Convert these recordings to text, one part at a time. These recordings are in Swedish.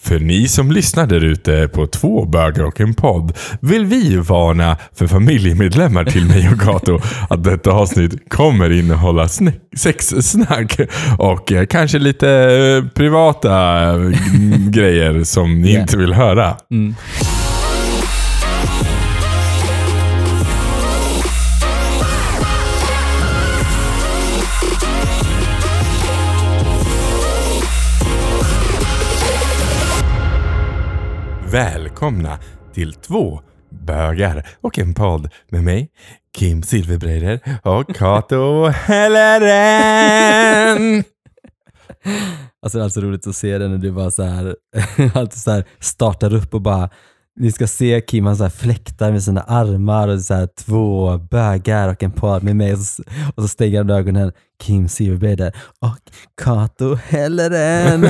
För ni som lyssnar där ute på två bögar och en podd vill vi varna för familjemedlemmar till mig och Kato att detta avsnitt kommer innehålla sexsnack och eh, kanske lite eh, privata eh, grejer som ni Yeah. inte vill höra. Mm. Välkomna till två bögar och en podd med mig, Kim Silverbreider och Kato Helleren. Alltså det är alltså roligt att se det när du bara så här, alltid så här startar upp och bara ni ska se Kim, han så här fläktar med sina armar och så här två bögar och en podd med mig och så, och så stänger han ögonen. Kim Silverbreider och Kato Helleren.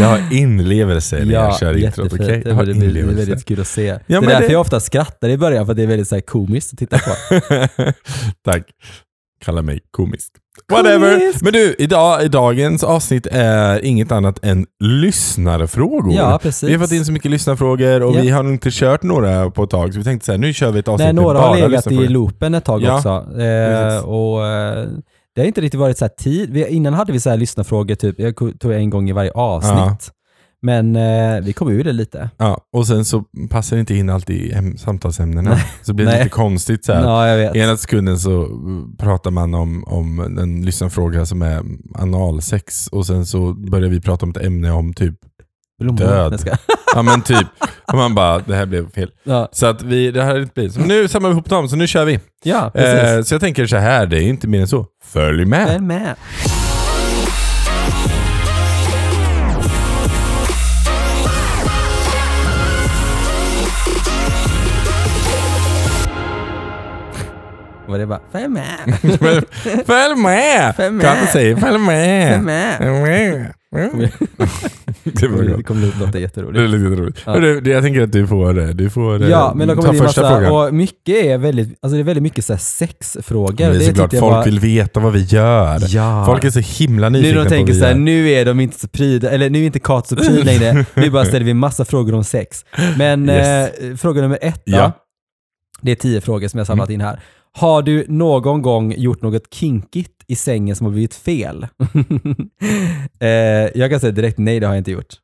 jag har inlevelse när jag kör introt, okej? Det, Jag har är väldigt- det är väldigt kul att se. Ja, det är därför det- jag ofta skrattar i början, för det är väldigt så här komiskt att titta på. Tack. Kalla mig komisk. Whatever. Komisk. Men du, idag, i dagens avsnitt är inget annat än lyssnarfrågor. Ja, precis. Vi har fått in så mycket lyssnarfrågor och Ja. vi har inte kört några på ett tag, så vi tänkte så här, nu kör vi ett avsnitt Nej, med några bara har legat i loopen ett tag Ja, också. Eh, och eh, det har inte riktigt varit så här tid. Vi, innan hade vi så här lyssnarfrågor, typ, jag tog en gång i varje avsnitt. Men eh, vi kom ur det lite. Ja, och sen så passar det inte in alltid i äm- samtalsämnena. Så blir det Nej. lite konstigt så här. Ja, jag vet. Ena sekunden så pratar man om, om en lyssnarfråga som är analsex och sen så börjar vi prata om ett ämne om typ, Blommor. död. Ja men typ, och man bara, det här blev fel. Ja, Så att vi, det här har inte blivit så. Nu samlar vi ihop dem, så nu kör vi. ja precis. Eh, så jag tänker så här, det är inte mer än så. Följ med! Följ med. Det bara, följ med. Följ med! Följ med. Säga följ med? Följ med. Följ med. Mm. Det var Det kommer låta Det är jätteroligt. lite roligt. Ja. Hörru, det- jag tänker att du får, eh, du får eh, Ja, men då ta kommer det bli första massa, frågan. och mycket är väldigt, alltså det är väldigt mycket så här sexfrågor. det är såklart, tyckte jag folk var- vill veta vad vi gör. Ja. Folk är så himla Nu nyfikna de på tänker vad vi såhär, gör. nu är de inte så pryda, eller nu är inte Kat så pryd längre. Nu bara ställer vi massa frågor om sex. Men Yes. eh, fråga nummer ett då. Ja. Det är tio frågor som jag har samlat in här. Har du någon gång gjort något kinkigt i sängen som har blivit fel? eh, jag kan säga direkt nej, det har jag inte gjort.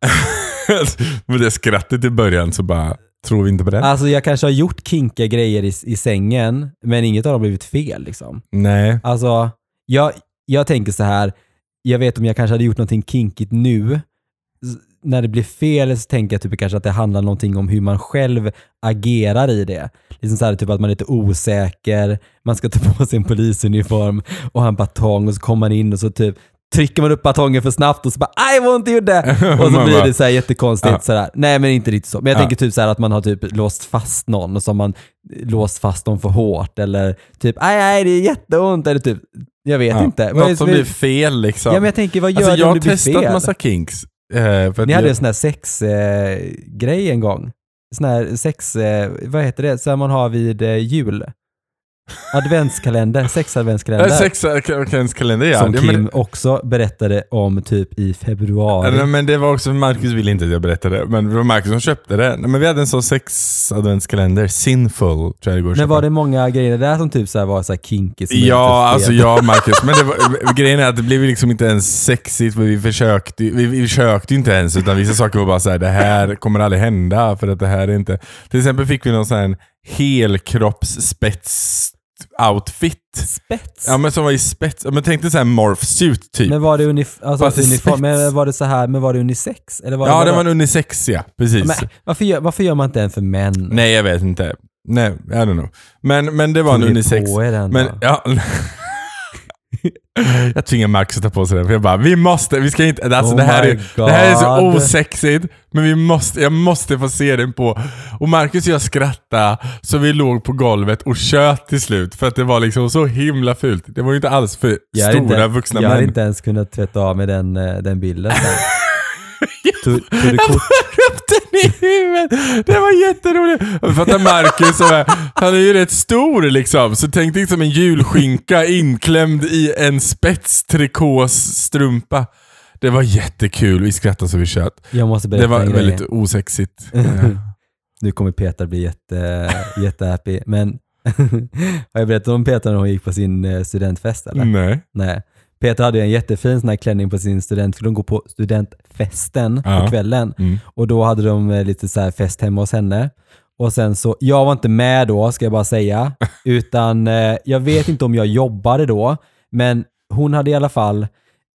Med det skrattet i början så bara, tror vi inte på det? Alltså jag kanske har gjort kinkiga grejer i, i sängen, men inget av dem har blivit fel liksom. Nej. Alltså, jag, jag tänker så här, jag vet om jag kanske hade gjort någonting kinkigt nu, när det blir fel så tänker jag typ kanske att det handlar någonting om hur man själv agerar i det. Liksom så här, typ att man är lite osäker, man ska ta på sig en polisuniform och ha en batong och så kommer man in och så typ trycker man upp batongen för snabbt och så bara aj vad ont det gjorde! Och så blir det så här jättekonstigt. Ja. Sådär. Nej men inte riktigt så. Men jag Ja. tänker typ så att man har typ låst fast någon och så har man låst fast dem för hårt eller typ aj aj det är jätteont eller typ, jag vet Ja. inte. Något som blir fel liksom. Ja men jag tänker vad gör alltså, du jag om har det blir testat fel? massa kinks. Ni hade en sån här sexgrej eh, en gång. Sån här sex, eh, vad heter det, som man har vid eh, jul? Adventskalender, sexadventskalender. Äh, Sexkalender ja. som ja, Kim men, också berättade om typ i februari. Nej, men det var också, Marcus ville inte att jag berättade, men det var Marcus som köpte det. Men vi hade en sån sex adventskalender, Sinful, tror jag det Men var det många grejer där som typ så här var så här kinky? Ja, alltså ja Marcus. Men det var, grejen är att det blev liksom inte ens sexigt, för vi försökte, vi, vi försökte inte ens, utan vissa saker var bara så här: det här kommer aldrig hända, för att det här är inte... Till exempel fick vi någon sån här helkroppsspets outfit. Spets? Ja men som var i spets, men tänk dig såhär morph suit typ. Men var det, unif alltså, Fast uniform, men var det så här, men var det unisex? Eller var ja var det var en unisex ja, precis. Men varför gör, varför gör man inte en för män? Nej jag vet inte. Nej, I don't know. Men, men det var en Tog ni unisex. på er den Men då? ja... jag tvingar Marcus att ta på sig den, för jag bara, vi måste, vi ska inte, alltså Oh det, här är, det här är så osexigt, men vi måste, jag måste få se den på. Och Marcus och jag skrattade så vi låg på golvet och tjöt till slut, för att det var liksom så himla fult. Det var ju inte alls för Jag hade stora inte, vuxna Jag hade män. inte ens kunnat tvätta av med den, eh, den bilden. du kort? upp den i huvudet. Det var jätteroligt. Jag fattar Marcus, som är, han är ju rätt stor liksom. Så tänk dig som en julskinka inklämd i en spetstrikåsstrumpa. Det var jättekul, vi skrattade så vi tjöt. Jag måste berätta Det var en grej. väldigt osexigt. Eh, Nu kommer Peter bli jätte, jättehappy. Men har jag berättat om Peter när hon gick på sin eh, studentfest eller? Nej. Nej. Peter hade en jättefin sån här klänning på sin student, för de går på studentfesten Ja. på kvällen. Mm. Och då hade de eh, lite så här fest hemma hos henne. Och sen så, jag var inte med då ska jag bara säga, utan eh, jag vet inte om jag jobbade då, men hon hade i alla fall,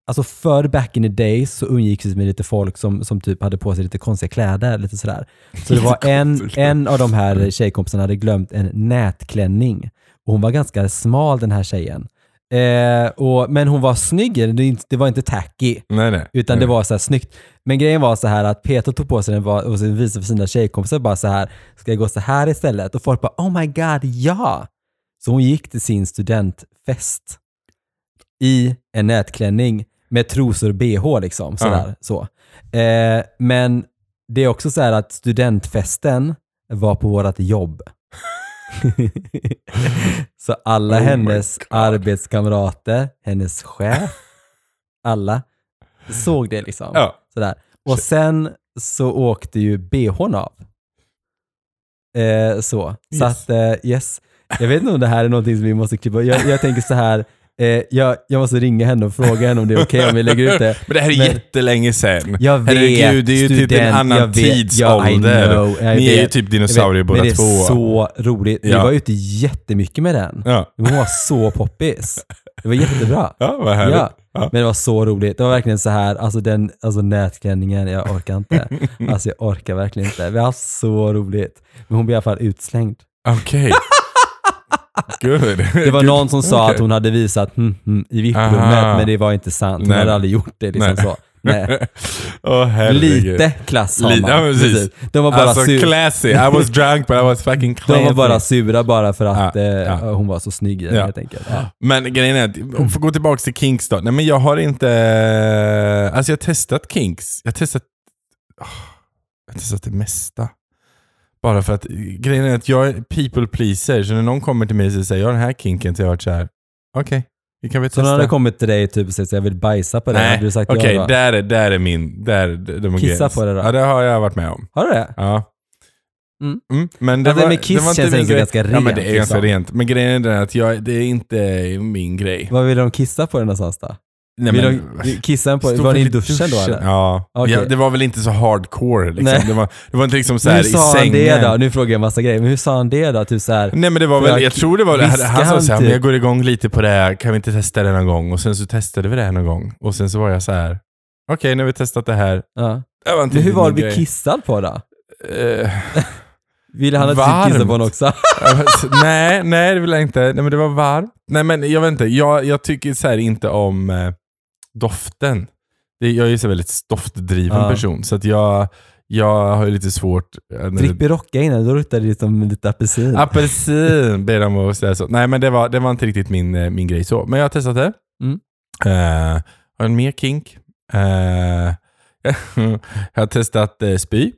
alltså för back in the days så umgicks vi med lite folk som, som typ hade på sig lite konstiga kläder, lite sådär. Så det var en, en av de här tjejkompisarna hade glömt en nätklänning. Och hon var ganska smal den här tjejen. Eh, och, men hon var snygg, det, det var inte tacky. Nej, nej. Utan nej. det var så här snyggt. Men grejen var så här att Peter tog på sig den och visade för sina tjejkompisar bara så här, ska jag gå så här istället? Och folk bara, oh my god, ja! Så hon gick till sin studentfest i en nätklänning med trosor och bh liksom. Sådär, så. Eh, men det är också så här att studentfesten var på vårt jobb. så alla Oh hennes arbetskamrater, hennes chef, alla såg det liksom. Ja. Sådär. Och sen så åkte ju bhn av. Eh, så. Så Yes. att, eh, yes. Jag vet inte om det här är någonting som vi måste klippa. Jag, jag tänker så här, eh, jag, jag måste ringa henne och fråga henne om det är okej om vi lägger ut det. Men det här är Men- jättelänge sedan. Jag vet, Herregud, det är ju typ en student, annan vet, tidsålder. Ja, Ni är ju vet, typ dinosaurier vet. båda Men det är två. så roligt. Vi Ja. var ute jättemycket med den. Ja. Hon var så poppis. Det var jättebra. ja, vad härligt. Ja. Ja. Men det var så roligt. Det var verkligen så här, alltså den alltså nätklänningen, jag orkar inte. Alltså jag orkar verkligen inte. Vi har haft så roligt. Men hon blev i alla fall utslängd. Okej. Good. Det var Good. någon som sa Okej. att hon hade visat hm, hm, i VIP-rummet, men det var inte sant. Hon Nej. hade aldrig gjort det liksom Nej. så. Nej. Herregud. Lite klass har man. ja, precis. De var bara Alltså sur. classy. I was drunk but I was fucking classy. De var bara sura bara för att Ja, eh, hon var så snygg Ja. helt enkelt. Ja. Men grejen är att, får gå tillbaka till Kinks då. Nej men jag har inte... Alltså jag har testat Kinks. Jag har testat... Jag har testat det mesta. Bara för att grejen är att jag är people pleaser. Så när någon kommer till mig och säger jag har den här kinken så har jag varit såhär, okej, vi kan väl Så testa. när hade kommit till dig typ och sagt jag vill bajsa på det, hade du sagt okej, ja då? där, är, där är min... Där, de Kissa gräns. på det då? Ja, det har jag varit med om. Har du det? Ja. Mm. Mm, men det det var, med kiss det var inte känns ganska Ja, men rent, det är ganska liksom. rent. Men grejen är den att jag, det är inte min grej. Var vill de kissa på den någonstans då? Nej, men- de kissa på, var ni i väl duschen, då eller? Ja. Okej. ja. Det var väl inte så hardcore liksom. Nej. Det var, det var inte liksom så här hur i sa han sängen. det då? Nu frågar jag en massa grejer, men hur sa han det då? Typ så här, Nej men det var väl, jag jag tror det var, han, han sa han såhär, typ- jag går igång lite på det här, kan vi inte testa det någon gång? Och sen så testade vi det här någon gång. Och sen så var jag så här. okej nu har vi testat det här. ja. Det var inte Men hur var det min du grej. kissad på då? Eh, Ville han att du skulle kissa på honom också? nej, nej det vill jag inte. Nej men det var varmt. Nej men jag vet inte, jag, jag tycker så inte om eh, doften. Det, jag är ju så väldigt doftdriven Ja. person, så att jag, jag har ju lite svårt... eh, Drick Birocca innan, då luktar det liksom lite apelsin. Apelsin ber de att säga så. Nej men det var, det var inte riktigt min, eh, min grej så. Men jag har testat det. Mm. Eh, har en mer kink. Eh, jag har testat eh, spy.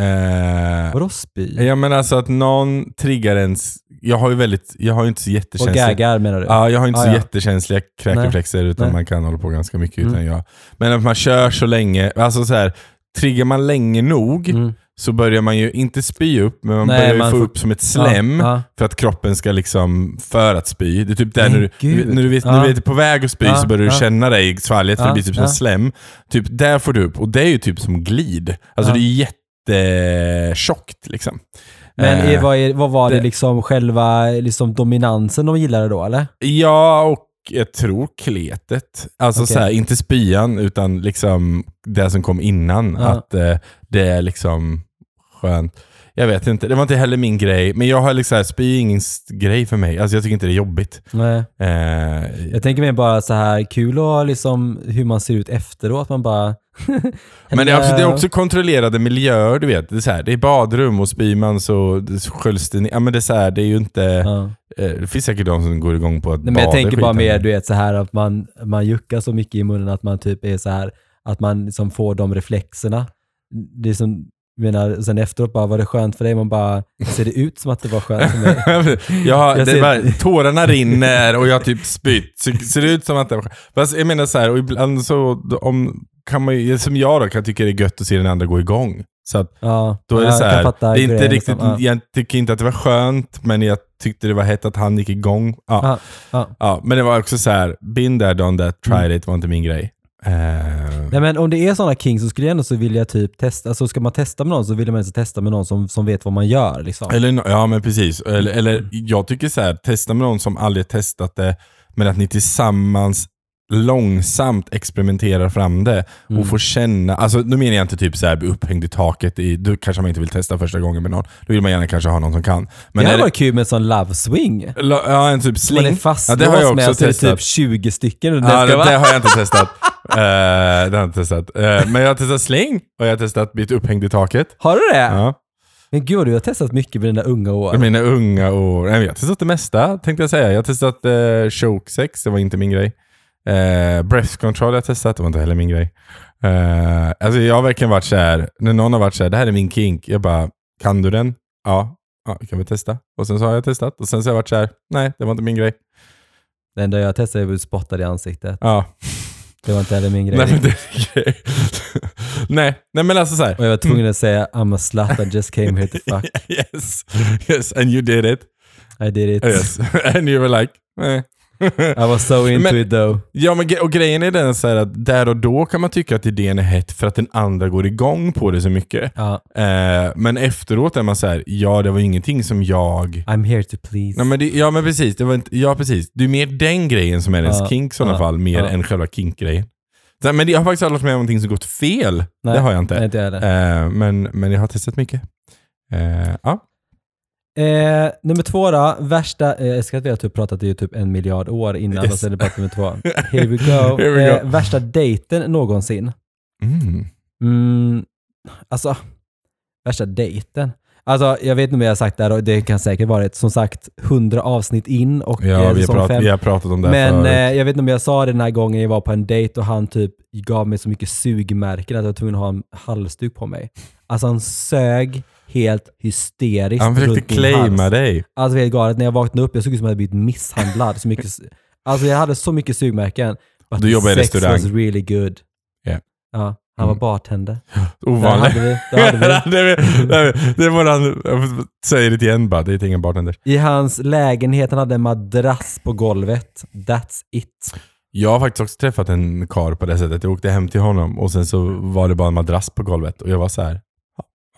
Eh, Vadå spy? ja men alltså att någon triggar ens... Jag har ju väldigt, jag har ju inte så Och jättekänsliga... gaggar menar du? Ja, jag har inte Ah, så ja. jättekänsliga kräkreflexer utan Nej. man kan hålla på ganska mycket utan Mm. jag. Men att man kör så länge, alltså så här, triggar man länge nog Mm. så börjar man ju inte spy upp, men man Nej, börjar ju man få får- upp som ett slem Ja, för att kroppen ska liksom, för att spy. Det är typ där Men när du, gud. när du, vet, Ja. när du är på väg att spy Ja, så börjar du ja. känna dig i svalget för Ja, det blir typ ja. som slem. Typ där får du upp, och det är ju typ som glid. Alltså Ja. det är jättetjockt liksom. Men Eh, vad, är, vad var det, det- liksom själva liksom dominansen de gillade då eller? Ja, och jag tror kletet. Alltså Okej. så här, inte spyan, utan liksom det som kom innan. Ja. Att eh, det är liksom skönt. Jag vet inte, det var inte heller min grej. Men jag har liksom, spy är ingen grej för mig. Alltså jag tycker inte det är jobbigt. Nej. Eh, Jag tänker mig bara så här kul och liksom hur man ser ut efteråt. Man bara... men det är, också, det är också kontrollerade miljöer, du vet. Det är, så här, det är badrum och spyr man så sköljs det ner. Ja, men det är så här, det är ju inte... Ja. Eh, det finns säkert de som går igång på att Nej, men jag tänker bara mer du vet så här att man, man juckar så mycket i munnen att man typ är så här att man liksom får de reflexerna. Det är som, menar, sen efteråt bara, var det skönt för dig? Man bara, ser det ut som att det var skönt för mig? ja, Jag det ser- bara, tårarna rinner och jag har typ spytt. Ser det ut som att det var Fast jag menar så här, och ibland så, om kan man som jag då, kan tycka det är gött att se den andra gå igång. Så att Ja, då är det jag så här, det är inte riktigt, liksom. Ja. jag tycker inte att det var skönt, men jag tyckte det var hett att han gick igång. Ja, Ja, ja. ja, men det var också så här, been there, done that, tried Mm. it, var inte min grej. Eh, Nej men om det är sådana king så skulle jag ändå så vilja typ testa, alltså ska man testa med någon så vill man alltså testa med någon som, som vet vad man gör liksom. Eller, ja men precis. Eller, eller jag tycker så här, testa med någon som aldrig testat det, men att ni tillsammans långsamt experimenterar fram det Mm. och får känna, alltså nu menar jag inte typ så här bli upphängd i taket, i, då kanske man inte vill testa första gången med någon. Då vill man gärna kanske ha någon som kan. Men det hade varit kul med en sån love swing. la- ja, en typ Man är sling. fastlåst ja, det har jag med också det testat. typ 20 stycken. den Ja, det, vara- det har jag inte testat. Eh, det har jag inte testat. Eh, men jag har testat sling och jag har testat bli upphängd i taket. Har du det? Ja. Men gud, du har testat mycket med dina unga år. Mina unga år. Jag har testat det mesta tänkte jag säga. Jag har testat eh, choke sex, det var inte min grej. Eh, breath control jag testat, det var inte heller min grej. Eh, alltså jag har verkligen varit så här. när någon har varit så här, det här är min kink. Jag bara, kan du den? Ja. Ja, kan vi testa? Och sen så har jag testat och sen så har jag varit så här, nej det var inte min grej. Det enda jag testade var att spotta i ansiktet. Ja. Det var inte heller min grej. Nej men det grej. nej, nej men alltså så här. Och jag var tvungen att säga I'm a slut, I just came here to fuck. yes, yes, and you did it. I did it. Yes, and you were like, eh. I was so into Men- it though. Ja, men och grejen är den så att där och då kan man tycka att idén är hett för att den andra går igång på det så mycket. Ja, Eh, men efteråt är man så här, ja det var ingenting som jag... I'm here to please. Nej, men det, ja men precis, det var inte, ja precis. Det är mer den grejen som är ens Ja, kink i sådana ja, fall, mer ja. än själva kinkgrejen. Men jag har faktiskt aldrig varit med om någonting som gått fel. Nej, det har jag inte. Nej, jag heller. Eh, men, men jag har testat mycket. Eh, ja. Eh, nummer två då, värsta, eh, jag älskar att vi har typ pratat i typ en miljard år innan Yes. och sen är det bara nummer två. Here we go. Here we Eh, go. värsta dejten någonsin. Mm. Mm, alltså, värsta dejten. Alltså, jag vet inte om jag har sagt det här och det kan säkert varit som sagt 100 avsnitt in och Ja, eh, vi har, prat, fem. vi har pratat om det Men förut. eh, jag vet inte om jag sa det den här gången jag var på en dejt och han typ gav mig så mycket sugmärken att jag var tvungen att ha en halsduk på mig. Alltså han sög helt hysteriskt Han försökte claima dig. Alltså helt galet. När jag vaknade upp jag såg ut som att jag blivit misshandlad. Så mycket, alltså jag hade så mycket sugmärken. But Du jobbar i sex restaurang. was really good. Ja. Ja, han var Mm. bartender. Ovanligt. hade vi, där hade vi. det, det, det var han säger det igen bara, det är ingen bartender. I hans lägenhet, han hade en madrass på golvet. That's it. Jag har faktiskt också träffat en kar på det sättet. Jag åkte hem till honom och sen så var det bara en madrass på golvet och jag var så här.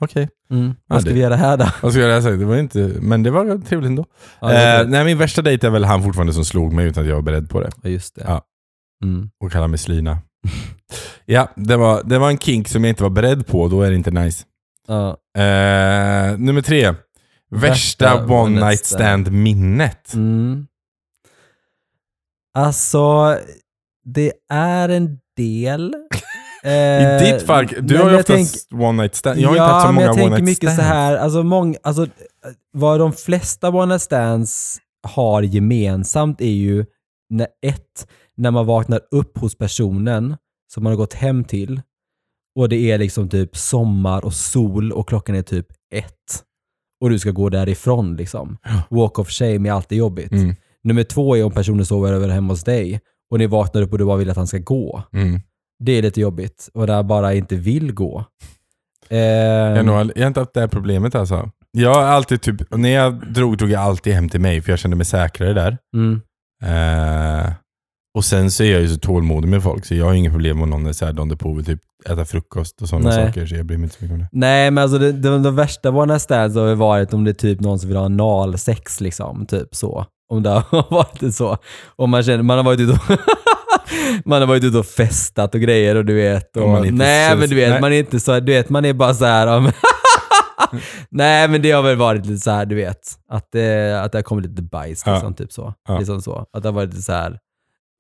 "Ja, okej. Mm. Ja, Vad ska vi göra här då? Vad ska jag säga? Det var inte, men det var trevligt ändå. Ja, var eh, nej, min värsta dejt är väl han fortfarande som slog mig utan att jag var beredd på det. Ja, just det. Ja. Mm. Och kallade mig Slina. ja, det var, det var en kink som jag inte var beredd på. Då är det inte nice. Ja. Eh, nummer tre. Värsta, Värsta one night stand minnet. Mm. Alltså, det är en del. I ditt fall, du har ju jag tänk- oftast one night stand. Jag har ja, inte haft så många jag one tänker night mycket stands. så här, alltså, många, alltså vad de flesta one night stands har gemensamt är ju när ett, när man vaknar upp hos personen som man har gått hem till och det är liksom typ sommar och sol och klockan är typ ett och du ska gå därifrån liksom. Walk of shame är alltid jobbigt. Mm, Nummer två är om personen sover över hemma hos dig och ni vaknar upp och du bara vill att han ska gå. mm. Det är lite jobbigt och där bara inte vill gå. Eh, Jag, har nog, jag har inte haft det här problemet alltså. Jag har alltid typ, när jag drog, drog jag alltid hem till mig för jag kände mig säkrare där. mm, Eh, och sen så är jag ju så tålmodig med folk så jag har inget problem om någon är såhär, de på vill typ äta frukost och sådana Nej. saker så jag bryr mig inte så mycket om det. Nej men alltså det, de, de värsta night stands har ju varit om det är typ någon som vill ha analsex liksom, typ så. Om det har varit så. Om man känner, man har varit ute och Man har varit ute och festat och grejer och du vet. Och, inte nej så- men du vet, nej. man är inte så, du vet, man är bara så här. ja, men- nej men det har väl varit lite så här, du vet. Att det, att det har kommit lite bajs Ja. liksom, typ så. Ja. Liksom så. Att det har varit lite så här.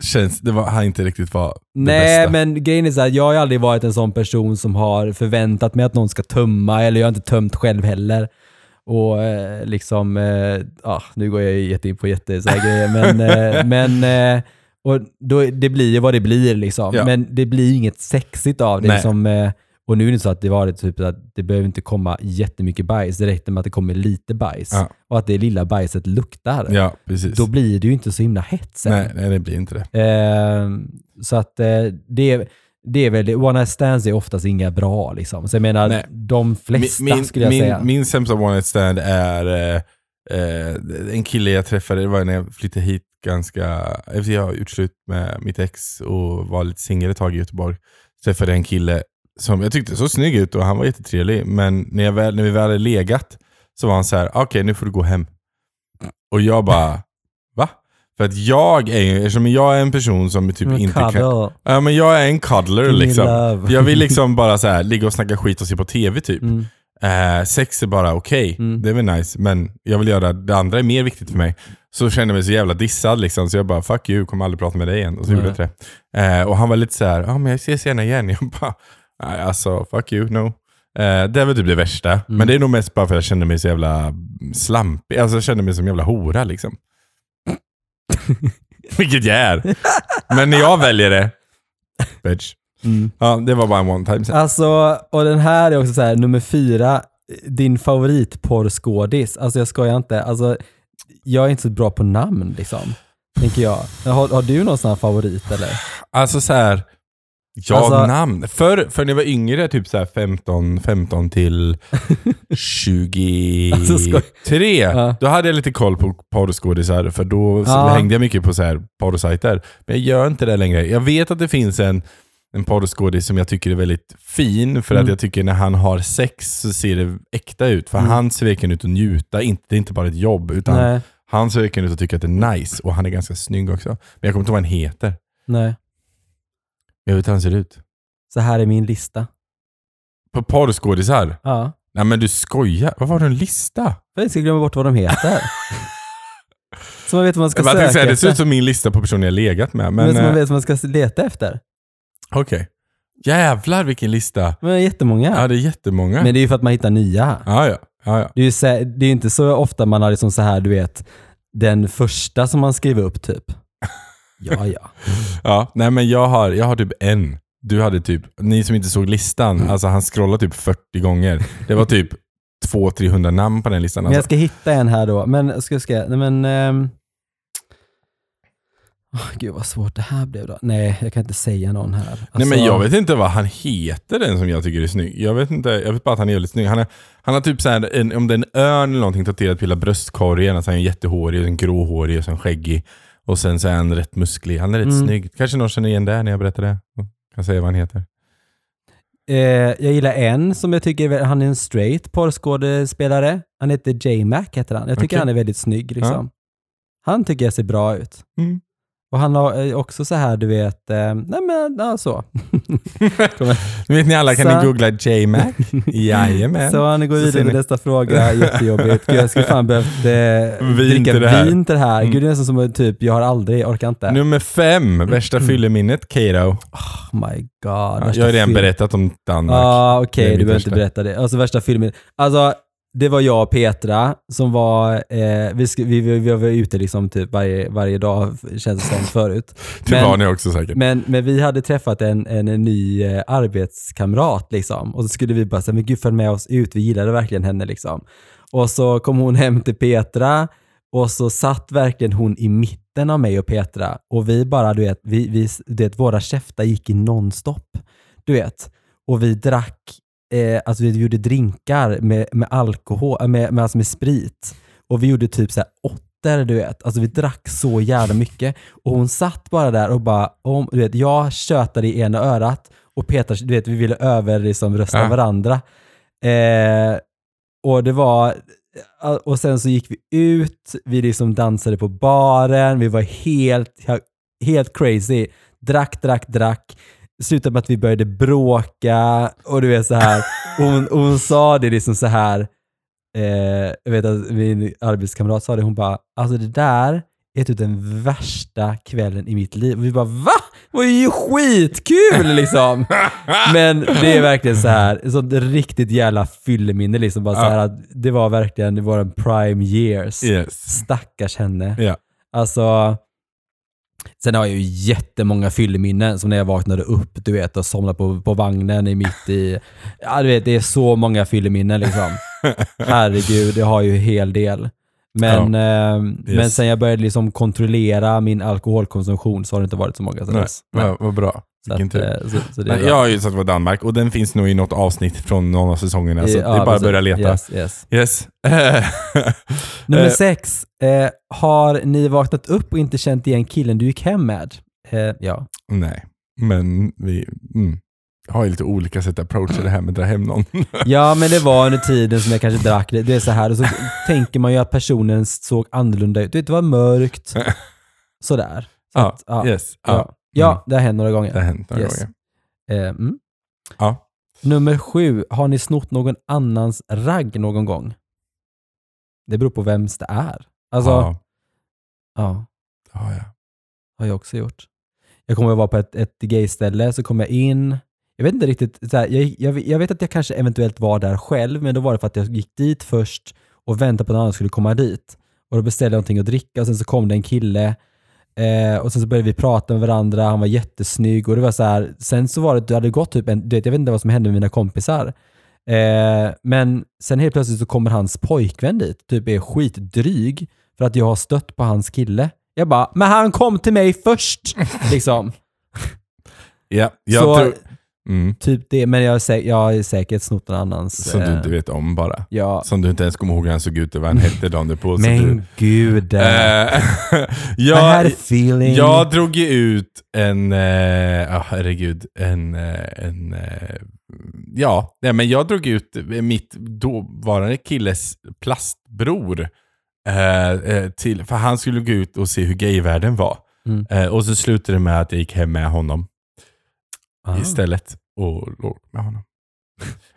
Känns, det var, har inte riktigt var det Nej, bästa. men grejen är så här, jag har aldrig varit en sån person som har förväntat mig att någon ska tömma, eller jag har inte tömt själv heller. Och eh, liksom, eh, ja, nu går jag jätte in på jätte så här grejer, men, eh, men eh, och då, det blir ju vad det blir liksom. Ja. Men det blir inget sexigt av det. Nej. Liksom, eh, och nu är det så att det var det typ att det behöver inte komma jättemycket bajs, det räcker med att det kommer lite bajs. Ja. Och att det lilla bajset luktar. Ja, precis. Då blir det ju inte så himla hett sen. nej, nej, det blir inte det. Eh, så att eh, det, det är väl, one night stands är oftast inga bra liksom. Så jag menar, Nej. de flesta min, skulle jag min, säga. Min sämsta one night stand är eh, eh, en kille jag träffade, det var när jag flyttade hit ganska, efter jag har gjort slut med mitt ex och var lite singel ett tag i Göteborg. Träffade en kille som jag tyckte såg snygg ut och han var jättetrevlig. Men när, jag väl, när vi väl hade legat så var han så här: okej nu får du gå hem. Och jag bara, va? För att jag är ju, eftersom jag är en person som typ Mm, inte kan... cuddle. Ja men jag är en cuddler liksom. love. Jag vill liksom bara så här, ligga och snacka skit och se på TV typ. Mm. Eh, sex är bara okej, Mm. det är väl nice, men jag vill göra det andra är mer viktigt för mig. Så kände jag mig så jävla dissad liksom, så jag bara fuck you, kommer aldrig prata med dig igen. Och så gjorde jag det. Eh, och han var lite så här, ja ah, men jag ses gärna igen. Jag bara, nej alltså fuck you, no. Eh, det väl typ det värsta. Mm. Men det är nog mest bara för att jag kände mig så jävla slampig. Alltså jag kände mig som en jävla hora liksom. Vilket jag är. Men när jag väljer det, bitch. Mm. Ja, det var bara en one time sen. Alltså, och den här är också så här, nummer fyra, din favoritporrskådis. Alltså jag skojar inte. Alltså, jag är inte så bra på namn liksom. Tänker jag. Har, har du någon sån här favorit eller? Alltså så här. Ja, Alltså- namn. För, för när jag var yngre, typ så här 15, 15 till 23, Alltså. Ja. då hade jag lite koll på porrskådisar, för då Ja. hängde jag mycket på så här porrsajter. Men jag gör inte det längre. Jag vet att det finns en, en porrskådis som jag tycker är väldigt fin, för att Mm. jag tycker när han har sex så ser det äkta ut. För Mm. han ser verkligen ut att njuta, inte, det är inte bara ett jobb, utan Nej. han ser verkligen ut att tycka att det är nice. Och han är ganska snygg också. Men jag kommer inte ihåg vad han heter. Nej. Jag vet hur han ser ut. Så här är min lista. På porrskådisar? Ja. Nej men du skojar. Varför har du en lista? För att jag ska glömma bort vad de heter. så man vet vad man ska Jag söka säga, det ser efter. ut som min lista på personer jag legat med. Men, Men så man eh, vet vad man ska leta efter. Okej. Jävlar vilken lista. Men det är jättemånga. Ja det är jättemånga. Men det är ju för att man hittar nya. Ja ja. ja, ja. Det är ju sä- det är inte så ofta man har liksom så här, du vet, den första som man skriver upp typ. Ja, ja. ja. Nej men jag har, jag har typ en. Du hade typ, ni som inte såg listan, Mm. alltså han scrollade typ 40 gånger. Det var typ 200-300 namn på den listan. Men jag Alltså. ska hitta en här då. Men ska, ska nej men... ehm, åh, gud vad svårt det här blev då. Nej, jag kan inte säga någon här. Nej Alltså, men jag vet inte vad han heter den som jag tycker är snygg. Jag vet inte, jag vet bara att han är väldigt snygg. Han, är, han har typ såhär, en, om det är en örn eller någonting tatuerat på hela bröstkorgen, alltså han är jättehårig, sen gråhårig och sen skäggig. Och sen så är han rätt musklig. Han är rätt Mm. snygg. Kanske någon känner igen det när jag berättar det. Kan säga vad han heter. Eh, jag gillar en som jag tycker, är han är en straight porrskådespelare. Han heter J-Mac heter han. Jag tycker Okej. han är väldigt snygg liksom. Han tycker jag ser bra ut. Mm. Och han har eh, också så här, du vet, eh, nej men ja, så. Nu vet ni alla, kan Så- ni googla J-Mac? Jajamän. Så han går vidare ni. till nästa fråga. Jättejobbigt. Gud, jag skulle fan behövt eh, Vin dricka till det här. vin till det här. Mm. Gud, det är nästan som typ, jag har aldrig, orkar inte. Nummer fem, värsta fylleminnet, Kato. Oh my god. Ja, jag har redan berättat om Danmark. Ja, Det okej, är du behöver inte berätta det. Alltså värsta filmen. Alltså, det var jag och Petra som var, eh, vi, sk- vi, vi, vi var ute liksom typ varje, varje dag, känns det som förut. det men- var ni också säkert. Men, men vi hade träffat en, en, en ny eh, arbetskamrat liksom. Och så skulle vi bara säga, men gud följ med oss ut, vi gillade verkligen henne liksom. Och så kom hon hem till Petra och så satt verkligen hon i mitten av mig och Petra. Och vi bara, du vet, vi, vi, du vet våra käftar gick i nonstop. Du vet. Och vi drack, eh, alltså vi gjorde drinkar med, med alkohol, äh, med, med, alltså med sprit. Och vi gjorde typ så här åttor, du vet. Alltså vi drack så jävla mycket. Och hon satt bara där och bara, om, du vet, jag tjötade i ena örat och Peter, du vet, vi ville över liksom rösta varandra. Eh, och det var, och sen så gick vi ut, vi liksom dansade på baren, vi var helt, helt crazy. Drack, drack, drack. Slutade med att vi började bråka och du vet så här. Hon, hon sa det liksom så här. Eh, jag vet att min arbetskamrat sa det, hon bara, alltså det där är typ den värsta kvällen i mitt liv. Och vi bara, va? Det var ju skitkul liksom! Men det är verkligen så här, ett sånt riktigt jävla fylleminne liksom. Bara så här att det var verkligen våra prime years. Yes. Stackars henne. Ja. Alltså, sen har jag ju jättemånga fylleminnen som när jag vaknade upp, du vet, och somnade på, på vagnen i mitt i... Ja, du vet, det är så många fylleminnen liksom. Herregud, jag har ju en hel del. Men, eh, men Yes. sen jag började liksom kontrollera min alkoholkonsumtion så har det inte varit så många sen dess. Vad bra. Vilken tur. eh, så, så bra. jag har ju satt på Danmark och den finns nog i något avsnitt från någon av säsongerna. Så Ja, det är bara att börja leta. Yes, yes. Yes. Nummer Eh, sex. Eh, har ni vaknat upp och inte känt igen killen du gick hem med? Eh, ja. Nej, men vi mm, har ju lite olika sätt att approacha det här med att dra hem någon. ja, men det var under tiden som jag kanske drack det. Det är så här, och så tänker man ju att personen såg annorlunda ut. Du vet, Det var mörkt. Sådär. Så ja, att, ja, yes. ja. Ja, Mm. det har hänt några gånger. det har hänt några Yes. gånger. Eh, mm. Ja. Nummer sju. Har ni snott någon annans ragg någon gång? Det beror på vems det är. Alltså, ja, ja, ja, ja. har jag också gjort. Jag kommer att vara på ett, ett gayställe, så kom jag in. Jag vet inte riktigt, så här, jag, jag, jag vet att jag kanske eventuellt var där själv, men då var det för att jag gick dit först och väntade på att någon annan skulle komma dit. Och då beställde jag någonting att dricka och sen så kom det en kille eh, och sen så började vi prata med varandra, han var jättesnygg och det var så här, sen så var det, det hade gått typ en, du vet, jag vet inte vad som hände med mina kompisar. Eh, men sen helt plötsligt så kommer hans pojkvän dit, typ är skitdryg för att jag har stött på hans kille. Jag bara, men han kom till mig först! liksom. ja jag så tror, mm, typ det, men jag har, säk- jag säkert snott någon annans. som du eh, inte vet om bara. Ja. Som du inte ens kommer ihåg hur han såg ut och vad han hette dagen därpå. så du- Men gud. Eh, Eh, I had jag, feeling. jag drog ju ut en, eh, ja herregud, en, eh, en eh, ja, nej, men jag drog ut mitt dåvarande killes plastbror. Eh, eh, till, för han skulle gå ut och se hur gayvärlden var. Mm. Eh, och så slutade det med att jag gick hem med honom Ah. istället och låg med honom.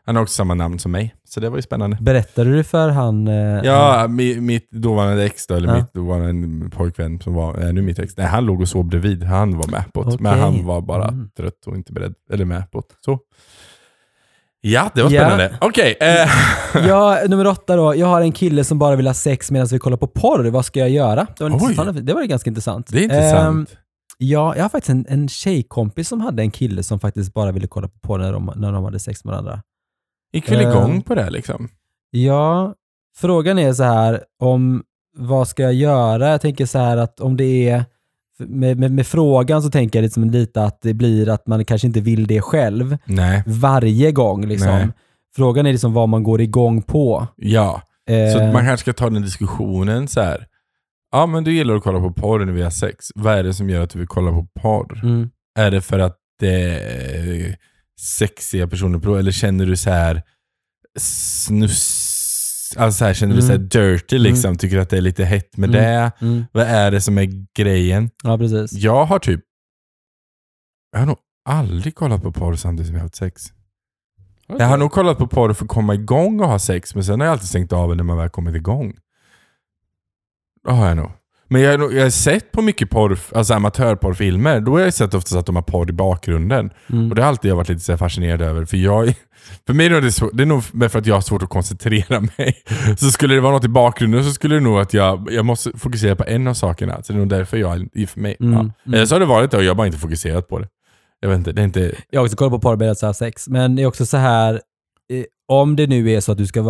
Han har också samma namn som mig, så det var ju spännande. Berättade du för han? eh, Ja, mi, mitt dåvarande ex då, eller Ja. mitt dåvarande pojkvän som var, är nu mitt ex. Nej, han låg och sov bredvid. Han var med på det. Men Okej. han var bara Mm. trött och inte beredd, eller med på det. Så. Ja, det var Ja. spännande. Okej. eh, Ja, nummer åtta då. Jag har en kille som bara vill ha sex medan vi kollar på porr. Vad ska jag göra? Det var, intressant. det var ganska intressant. det är intressant. Ehm, ja, jag har faktiskt en, en tjejkompis som hade en kille som faktiskt bara ville kolla på porr när de, när de hade sex med varandra. Gick väl igång på det liksom? Ja, frågan är så här om vad ska jag göra? Jag tänker så här att om det är med, med, med frågan så tänker jag liksom lite att det blir att man kanske inte vill det själv Nej. varje gång. Nej. Liksom. Frågan är liksom vad man går igång på. Ja, så Eh, man kanske ska ta den diskussionen så här. Ja, men du gillar att kolla på porr när vi har sex. Vad är det som gör att du vill kolla på porr? mm, Är det för att det är sexiga personer på eller känner du så här snus... Alltså så här, känner du så här Mm. dirty liksom? Tycker att det är lite hett med Mm. det? mm, Vad är det som är grejen? ja, precis. Jag har typ... Jag har nog aldrig kollat på porr samtidigt som jag har haft sex. Jag har nog kollat på porr för att komma igång och ha sex, men sen har jag alltid stängt av när man väl kommit igång. Det har jag nog. Men jag jag har sett på mycket porr, alltså amatörporrfilmer, då har jag sett oftast att de har porr i bakgrunden. Mm. Och det har alltid jag varit lite så här fascinerad över. För jag, för mig är det, svårt, det är nog för att jag har svårt att koncentrera mig. Så skulle det vara något i bakgrunden så skulle det nog att jag, jag måste fokusera på en av sakerna. Så det är nog därför jag, för mig. Mm, Ja. mm. Eller så har det varit det och jag har bara inte fokuserat på det. Jag vet inte, det är inte... Jag har också kollat på porr medan jag har sex, men det är också så här, eh, om det nu är så att du ska,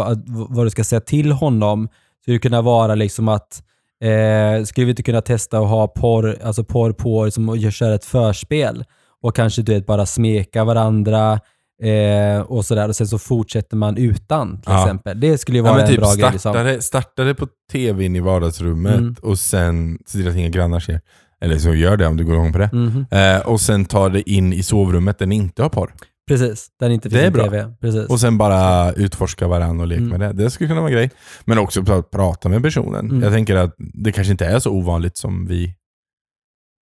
vad du ska säga till honom, så det kunna vara liksom att eh, skulle vi inte kunna testa att ha porr, alltså porr på, liksom, och köra ett förspel och kanske du vet, bara smeka varandra eh, och sådär och sen så fortsätter man utan till Ja. exempel. Det skulle ju Ja, vara men en typ bra grej. Liksom. startade, startade på tvn i vardagsrummet Mm. och sen se till att inga grannar ser. Eller så gör det om du går igång på det. Mhm. Eh, och sen tar det in i sovrummet där ni inte har porr. Precis, där inte Det finns är en bra. TV. Precis. Och sen bara utforska varandra och leka Mm. med det. Det skulle kunna vara en grej. Men också pra- prata med personen. Mm. Jag tänker att det kanske inte är så ovanligt som vi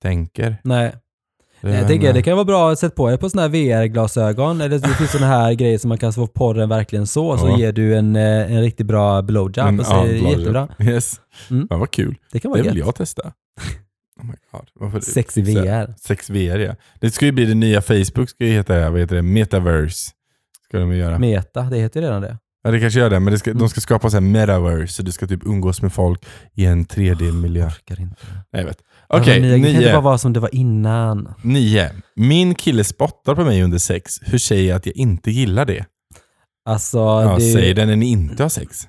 tänker. Nej. Det, Jag tänker det kan vara bra att sätta på dig på sådana här VR-glasögon. Eller det finns sådana här grejer som man kan få porren verkligen så. Så Ja. ger du en, eh, en riktigt bra blowjob. Men, och så ja, är det bra jättebra. Yes. Mm. Ja, vad kul. Det kan Det vara vill gött. jag testa. Oh my God. Varför- Sex i VR. Sex VR ja. Det ska ju bli det nya Facebook, ska ju heta vad heter det? Metaverse. Ska de göra. Meta, det heter ju redan det. Ja det kanske gör det, men det ska, Mm. de ska skapa så metaverse, så du ska typ umgås med folk i en 3D-miljö. Orkar inte. Nej, jag vet. Okej, Okej, det kan inte bara nio. vara som det var innan. nio. Min kille spottar på mig under sex. Hur säger jag att jag inte gillar det? Alltså, Ja, det, säg det när ni inte har sex.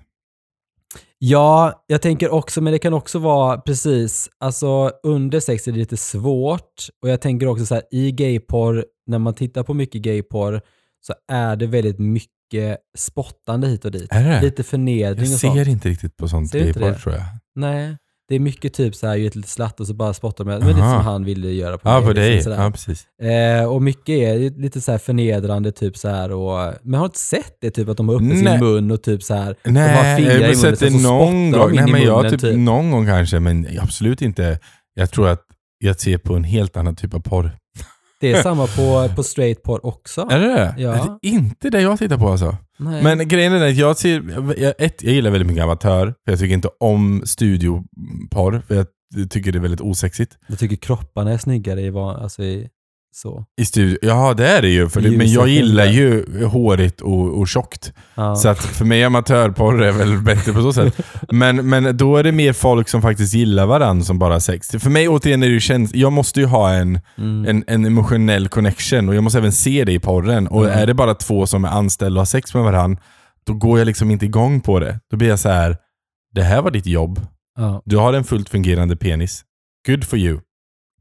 Ja, jag tänker också, men det kan också vara precis, alltså under sex är det lite svårt. Och jag tänker också så här, i gayporr, när man tittar på mycket gayporr, så är det väldigt mycket spottande hit och dit. Är det? Lite förnedring Jag och sånt. ser inte riktigt på sånt Ser gayporr tror jag. Nej, det är mycket typ så här, ju ett litet slatt och så bara spottar de. Men lite Aha. som han ville göra på Ja, mig. på liksom dig. sådär. Ja, precis. Eh, och mycket är lite så här förnedrande, typ så här och, men har inte sett det, typ att de har uppe Nej. sin mun och typ så här. de har Nej, fingrar jag har sett det någon gång. Nej, men jag munnen, typ, typ. någon gång kanske, men absolut inte. Jag tror att jag ser på en helt annan typ av porr. Det är samma på, på straight porr också. Är det det? Ja. Det är inte det jag tittar på alltså. Nej. Men grejen är att jag ser, jag, ett, jag gillar väldigt mycket amatör, för jag tycker inte om studioporr, för jag tycker det är väldigt osexigt. jag tycker kropparna är snyggare i, alltså i så. I studio, ja det är det ju, för det, men jag gillar ju hårigt och, och tjockt. Ja. Så att för mig amatörporr är väl bättre på så sätt. Men, men då är det mer folk som faktiskt gillar varandra som bara har sex. För mig återigen är det ju käns- jag måste ju ha en, Mm. en, en emotionell connection och jag måste även se det i porren. Och Mm. är det bara två som är anställda och har sex med varandra, då går jag liksom inte igång på det. Då blir jag så här. det här var ditt jobb. ja. Du har en fullt fungerande penis. Good for you.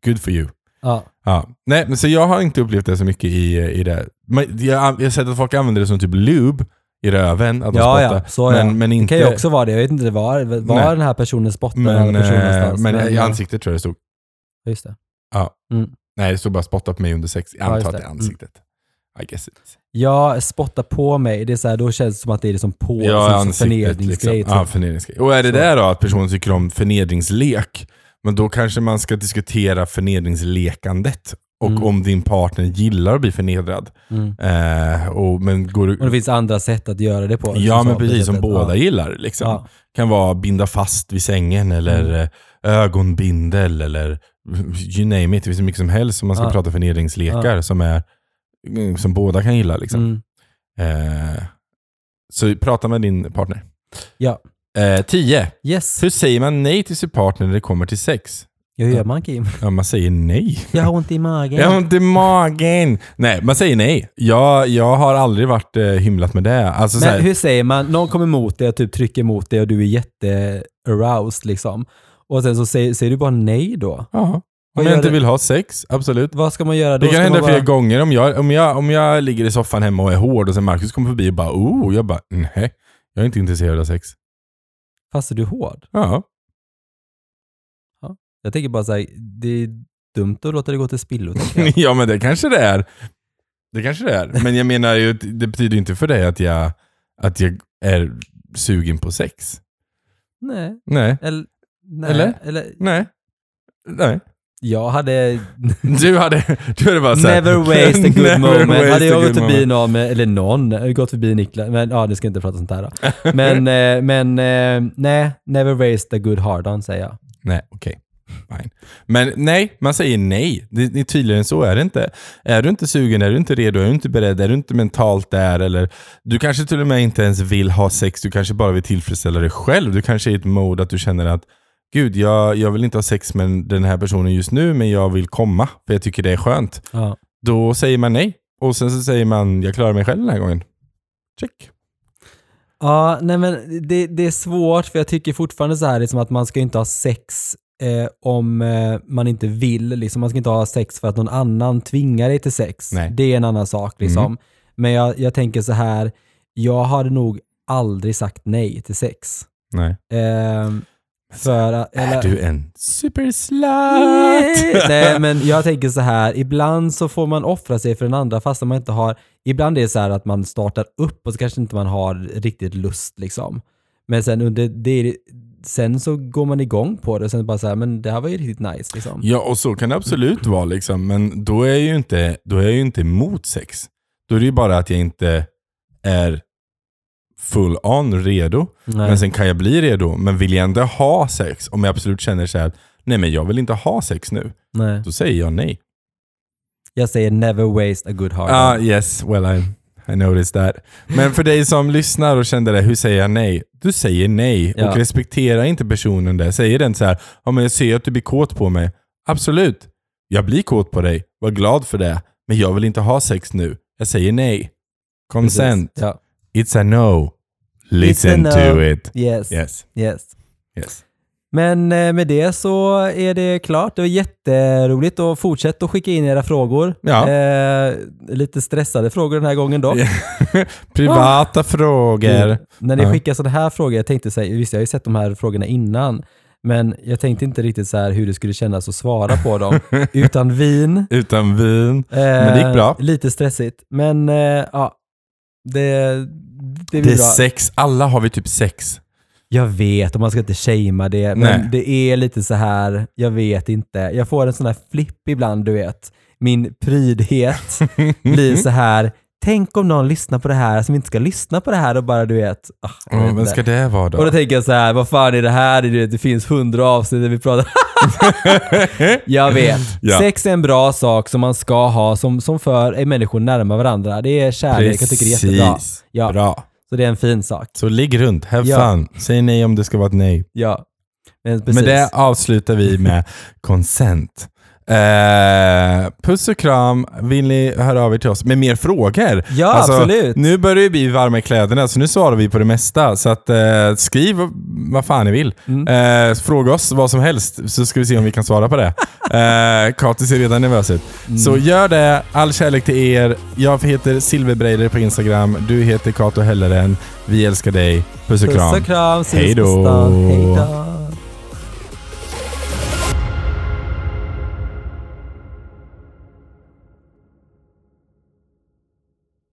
Good for you. Ja. Ja. Nej, men så jag har inte upplevt det så mycket i, i det. Men jag, jag har sett att folk använder det som typ lube i röven. Att de Ja, spottar. ja, så men, ja. men Det inte, kan ju också vara det. Jag vet inte var, var Nej. den här personen spottar men, personen eh, någonstans. men i ja. ansiktet tror jag det stod. Just det. Nej, det stod bara spotta på mig under sex. Jag Ja, antar just att det det. är Mm. ansiktet. I guess it. Ja, spotta på mig. Det är så här, då känns det som att det är liksom på, Ja, som en ansiktet förnedringsgrej. liksom. Ja, typ. förnedringsgrej. Och är det Så. där då att personen tycker om förnedringslek, men då kanske man ska diskutera förnedringslekandet. Och Mm. om din partner gillar att bli förnedrad. Mm. Eh, och, men går du, Och det finns andra sätt att göra det på. Ja, som men precis som båda ja. gillar. Liksom. Ja. Kan vara binda fast vid sängen eller Mm. eh, ögonbindel eller you name it. Det finns mycket som helst om man ska Ja. prata förnedringslekar som, är, mm, som båda kan gilla. Liksom. Mm. Eh, så prata med din partner. Ja. Eh, 10. Yes. Hur säger man nej till sin partner när det kommer till sex? Ja, hur gör man Kim? Ja, man säger nej. Jag har ont i magen. Jag har ont i magen. Nej, man säger nej. Jag, jag har aldrig varit eh, hymlat med det. Alltså, så Men här, hur säger man, någon kommer emot dig och typ trycker emot dig och du är jätte-aroused liksom. Och sen så säger, säger du bara nej då? ja. Om Vad jag gör inte det? vill ha sex, absolut. Vad ska man göra då? Det kan Ska hända man flera bara- gånger om jag, om, jag, om jag ligger i soffan hemma och är hård och sen Marcus kommer förbi och bara oh, jag bara nej, jag är inte intresserad av sex. Fast är du hård? Ja, Jag tänker bara såhär, det är dumt att låta det gå till spillo. tänker jag. ja men det kanske det är. Det kanske det är. Men jag menar ju, det betyder inte för dig att jag, att jag är sugen på sex. nej. Nej, Eller, nej. Eller? Eller, nej, nej. Jag hade... Du hade, du hade bara såhär, Never waste a good moment. Hade jag gått förbi moment. någon, eller någon, gått förbi Niklas, men ja, det ska inte prata sånt här då. Men, eh, men eh, nej, never waste a good hard on säger jag. Nej, okej. Fine. Men nej, man säger nej. Det, det tydligen så är det inte. Är du inte sugen, är du inte redo, är du inte beredd, är du inte mentalt där eller du kanske till och med inte ens vill ha sex, du kanske bara vill tillfredsställa dig själv. Du kanske är i ett mode att du känner att Gud, jag, jag vill inte ha sex med den här personen just nu, men jag vill komma, för jag tycker det är skönt. Ja. Då säger man nej. Och sen så säger man, jag klarar mig själv den här gången. Check. Ja, nej men det, det är svårt för jag tycker fortfarande så här liksom att man ska inte ha sex eh, om eh, man inte vill. Liksom. Man ska inte ha sex för att någon annan tvingar dig till sex. Nej. Det är en annan sak. Liksom. Mm. Men jag, jag tänker så här, jag hade nog aldrig sagt nej till sex. Nej. Ehm, för att, Är du en superslut? Nej, men jag tänker så här, ibland så får man offra sig för den andra fast man inte har, ibland är det så här att man startar upp och så kanske inte man har riktigt lust liksom. Men sen under det, sen så går man igång på det och sen bara så här, men det här var ju riktigt nice liksom. Ja, och så kan det absolut vara, liksom. men då är, jag ju inte, då är jag ju inte emot sex. Då är det ju bara att jag inte är full on redo. Nej. Men sen kan jag bli redo, men vill jag ändå ha sex, om jag absolut känner så här, nej men jag vill inte ha sex nu, nej. då säger jag nej. Jag säger never waste a good heart. Ah yes, well I, I noticed that. Men för dig som lyssnar och kände det, hur säger jag nej? Du säger nej Ja. och respektera inte personen där. Säger den så här, ja men jag ser att du blir kåt på mig. Absolut, jag blir kåt på dig. Var glad för det. Men jag vill inte ha sex nu. Jag säger nej. Consent. Ja. It's a no. Listen a to no. it. Yes. Yes. yes. Yes. Men eh, med det så är det klart. Det var jätteroligt och fortsätt att skicka in era frågor. Ja. Eh, lite stressade frågor den här gången då. Privata frågor. Mm. När ni Ja. skickar sådana här frågor, jag tänkte säga, visst jag har ju sett de här frågorna innan, men jag tänkte inte riktigt så här hur det skulle kännas att svara på dem. Utan vin. Utan vin. Eh, Men det gick bra. Lite stressigt, men eh, ja. Det, det Det är bra. sex. Alla har vi typ sex. Jag vet, och man ska inte shamea det, men Nej. det är lite så här, jag vet inte. Jag får en sån här flipp ibland, du vet. Min prydhet blir så här, tänk om någon lyssnar på det här som inte ska lyssna på det här och bara du vet. ah, jag vet vem inte. ska det vara då? Och då tänker jag så här, vad fan är det här? Det finns hundra avsnitt där vi pratar. jag vet. Ja. Sex är en bra sak som man ska ha, som, som för människor närmare varandra. Det är kärlek, jag tycker det är jättebra. Precis. Ja. Bra. Så det är en fin sak. Så ligg runt, have Ja. fun. Säg nej om det ska vara ett nej. Ja. Men precis. Men det avslutar vi med consent. Eh, puss och kram. Vill ni höra av er till oss med mer frågor? Ja, absolut. Nu börjar det bli varma i kläderna, så nu svarar vi på det mesta. Så att, eh, skriv vad fan ni vill. Mm. Eh, fråga oss vad som helst, så ska vi se om vi kan svara på det. Eh, Kati ser redan nervös ut. Mm. Så gör det. All kärlek till er. Jag heter Silverbreider på Instagram. Du heter Kato Helleren. Vi älskar dig. Puss och kram. Puss och kram. Hej då.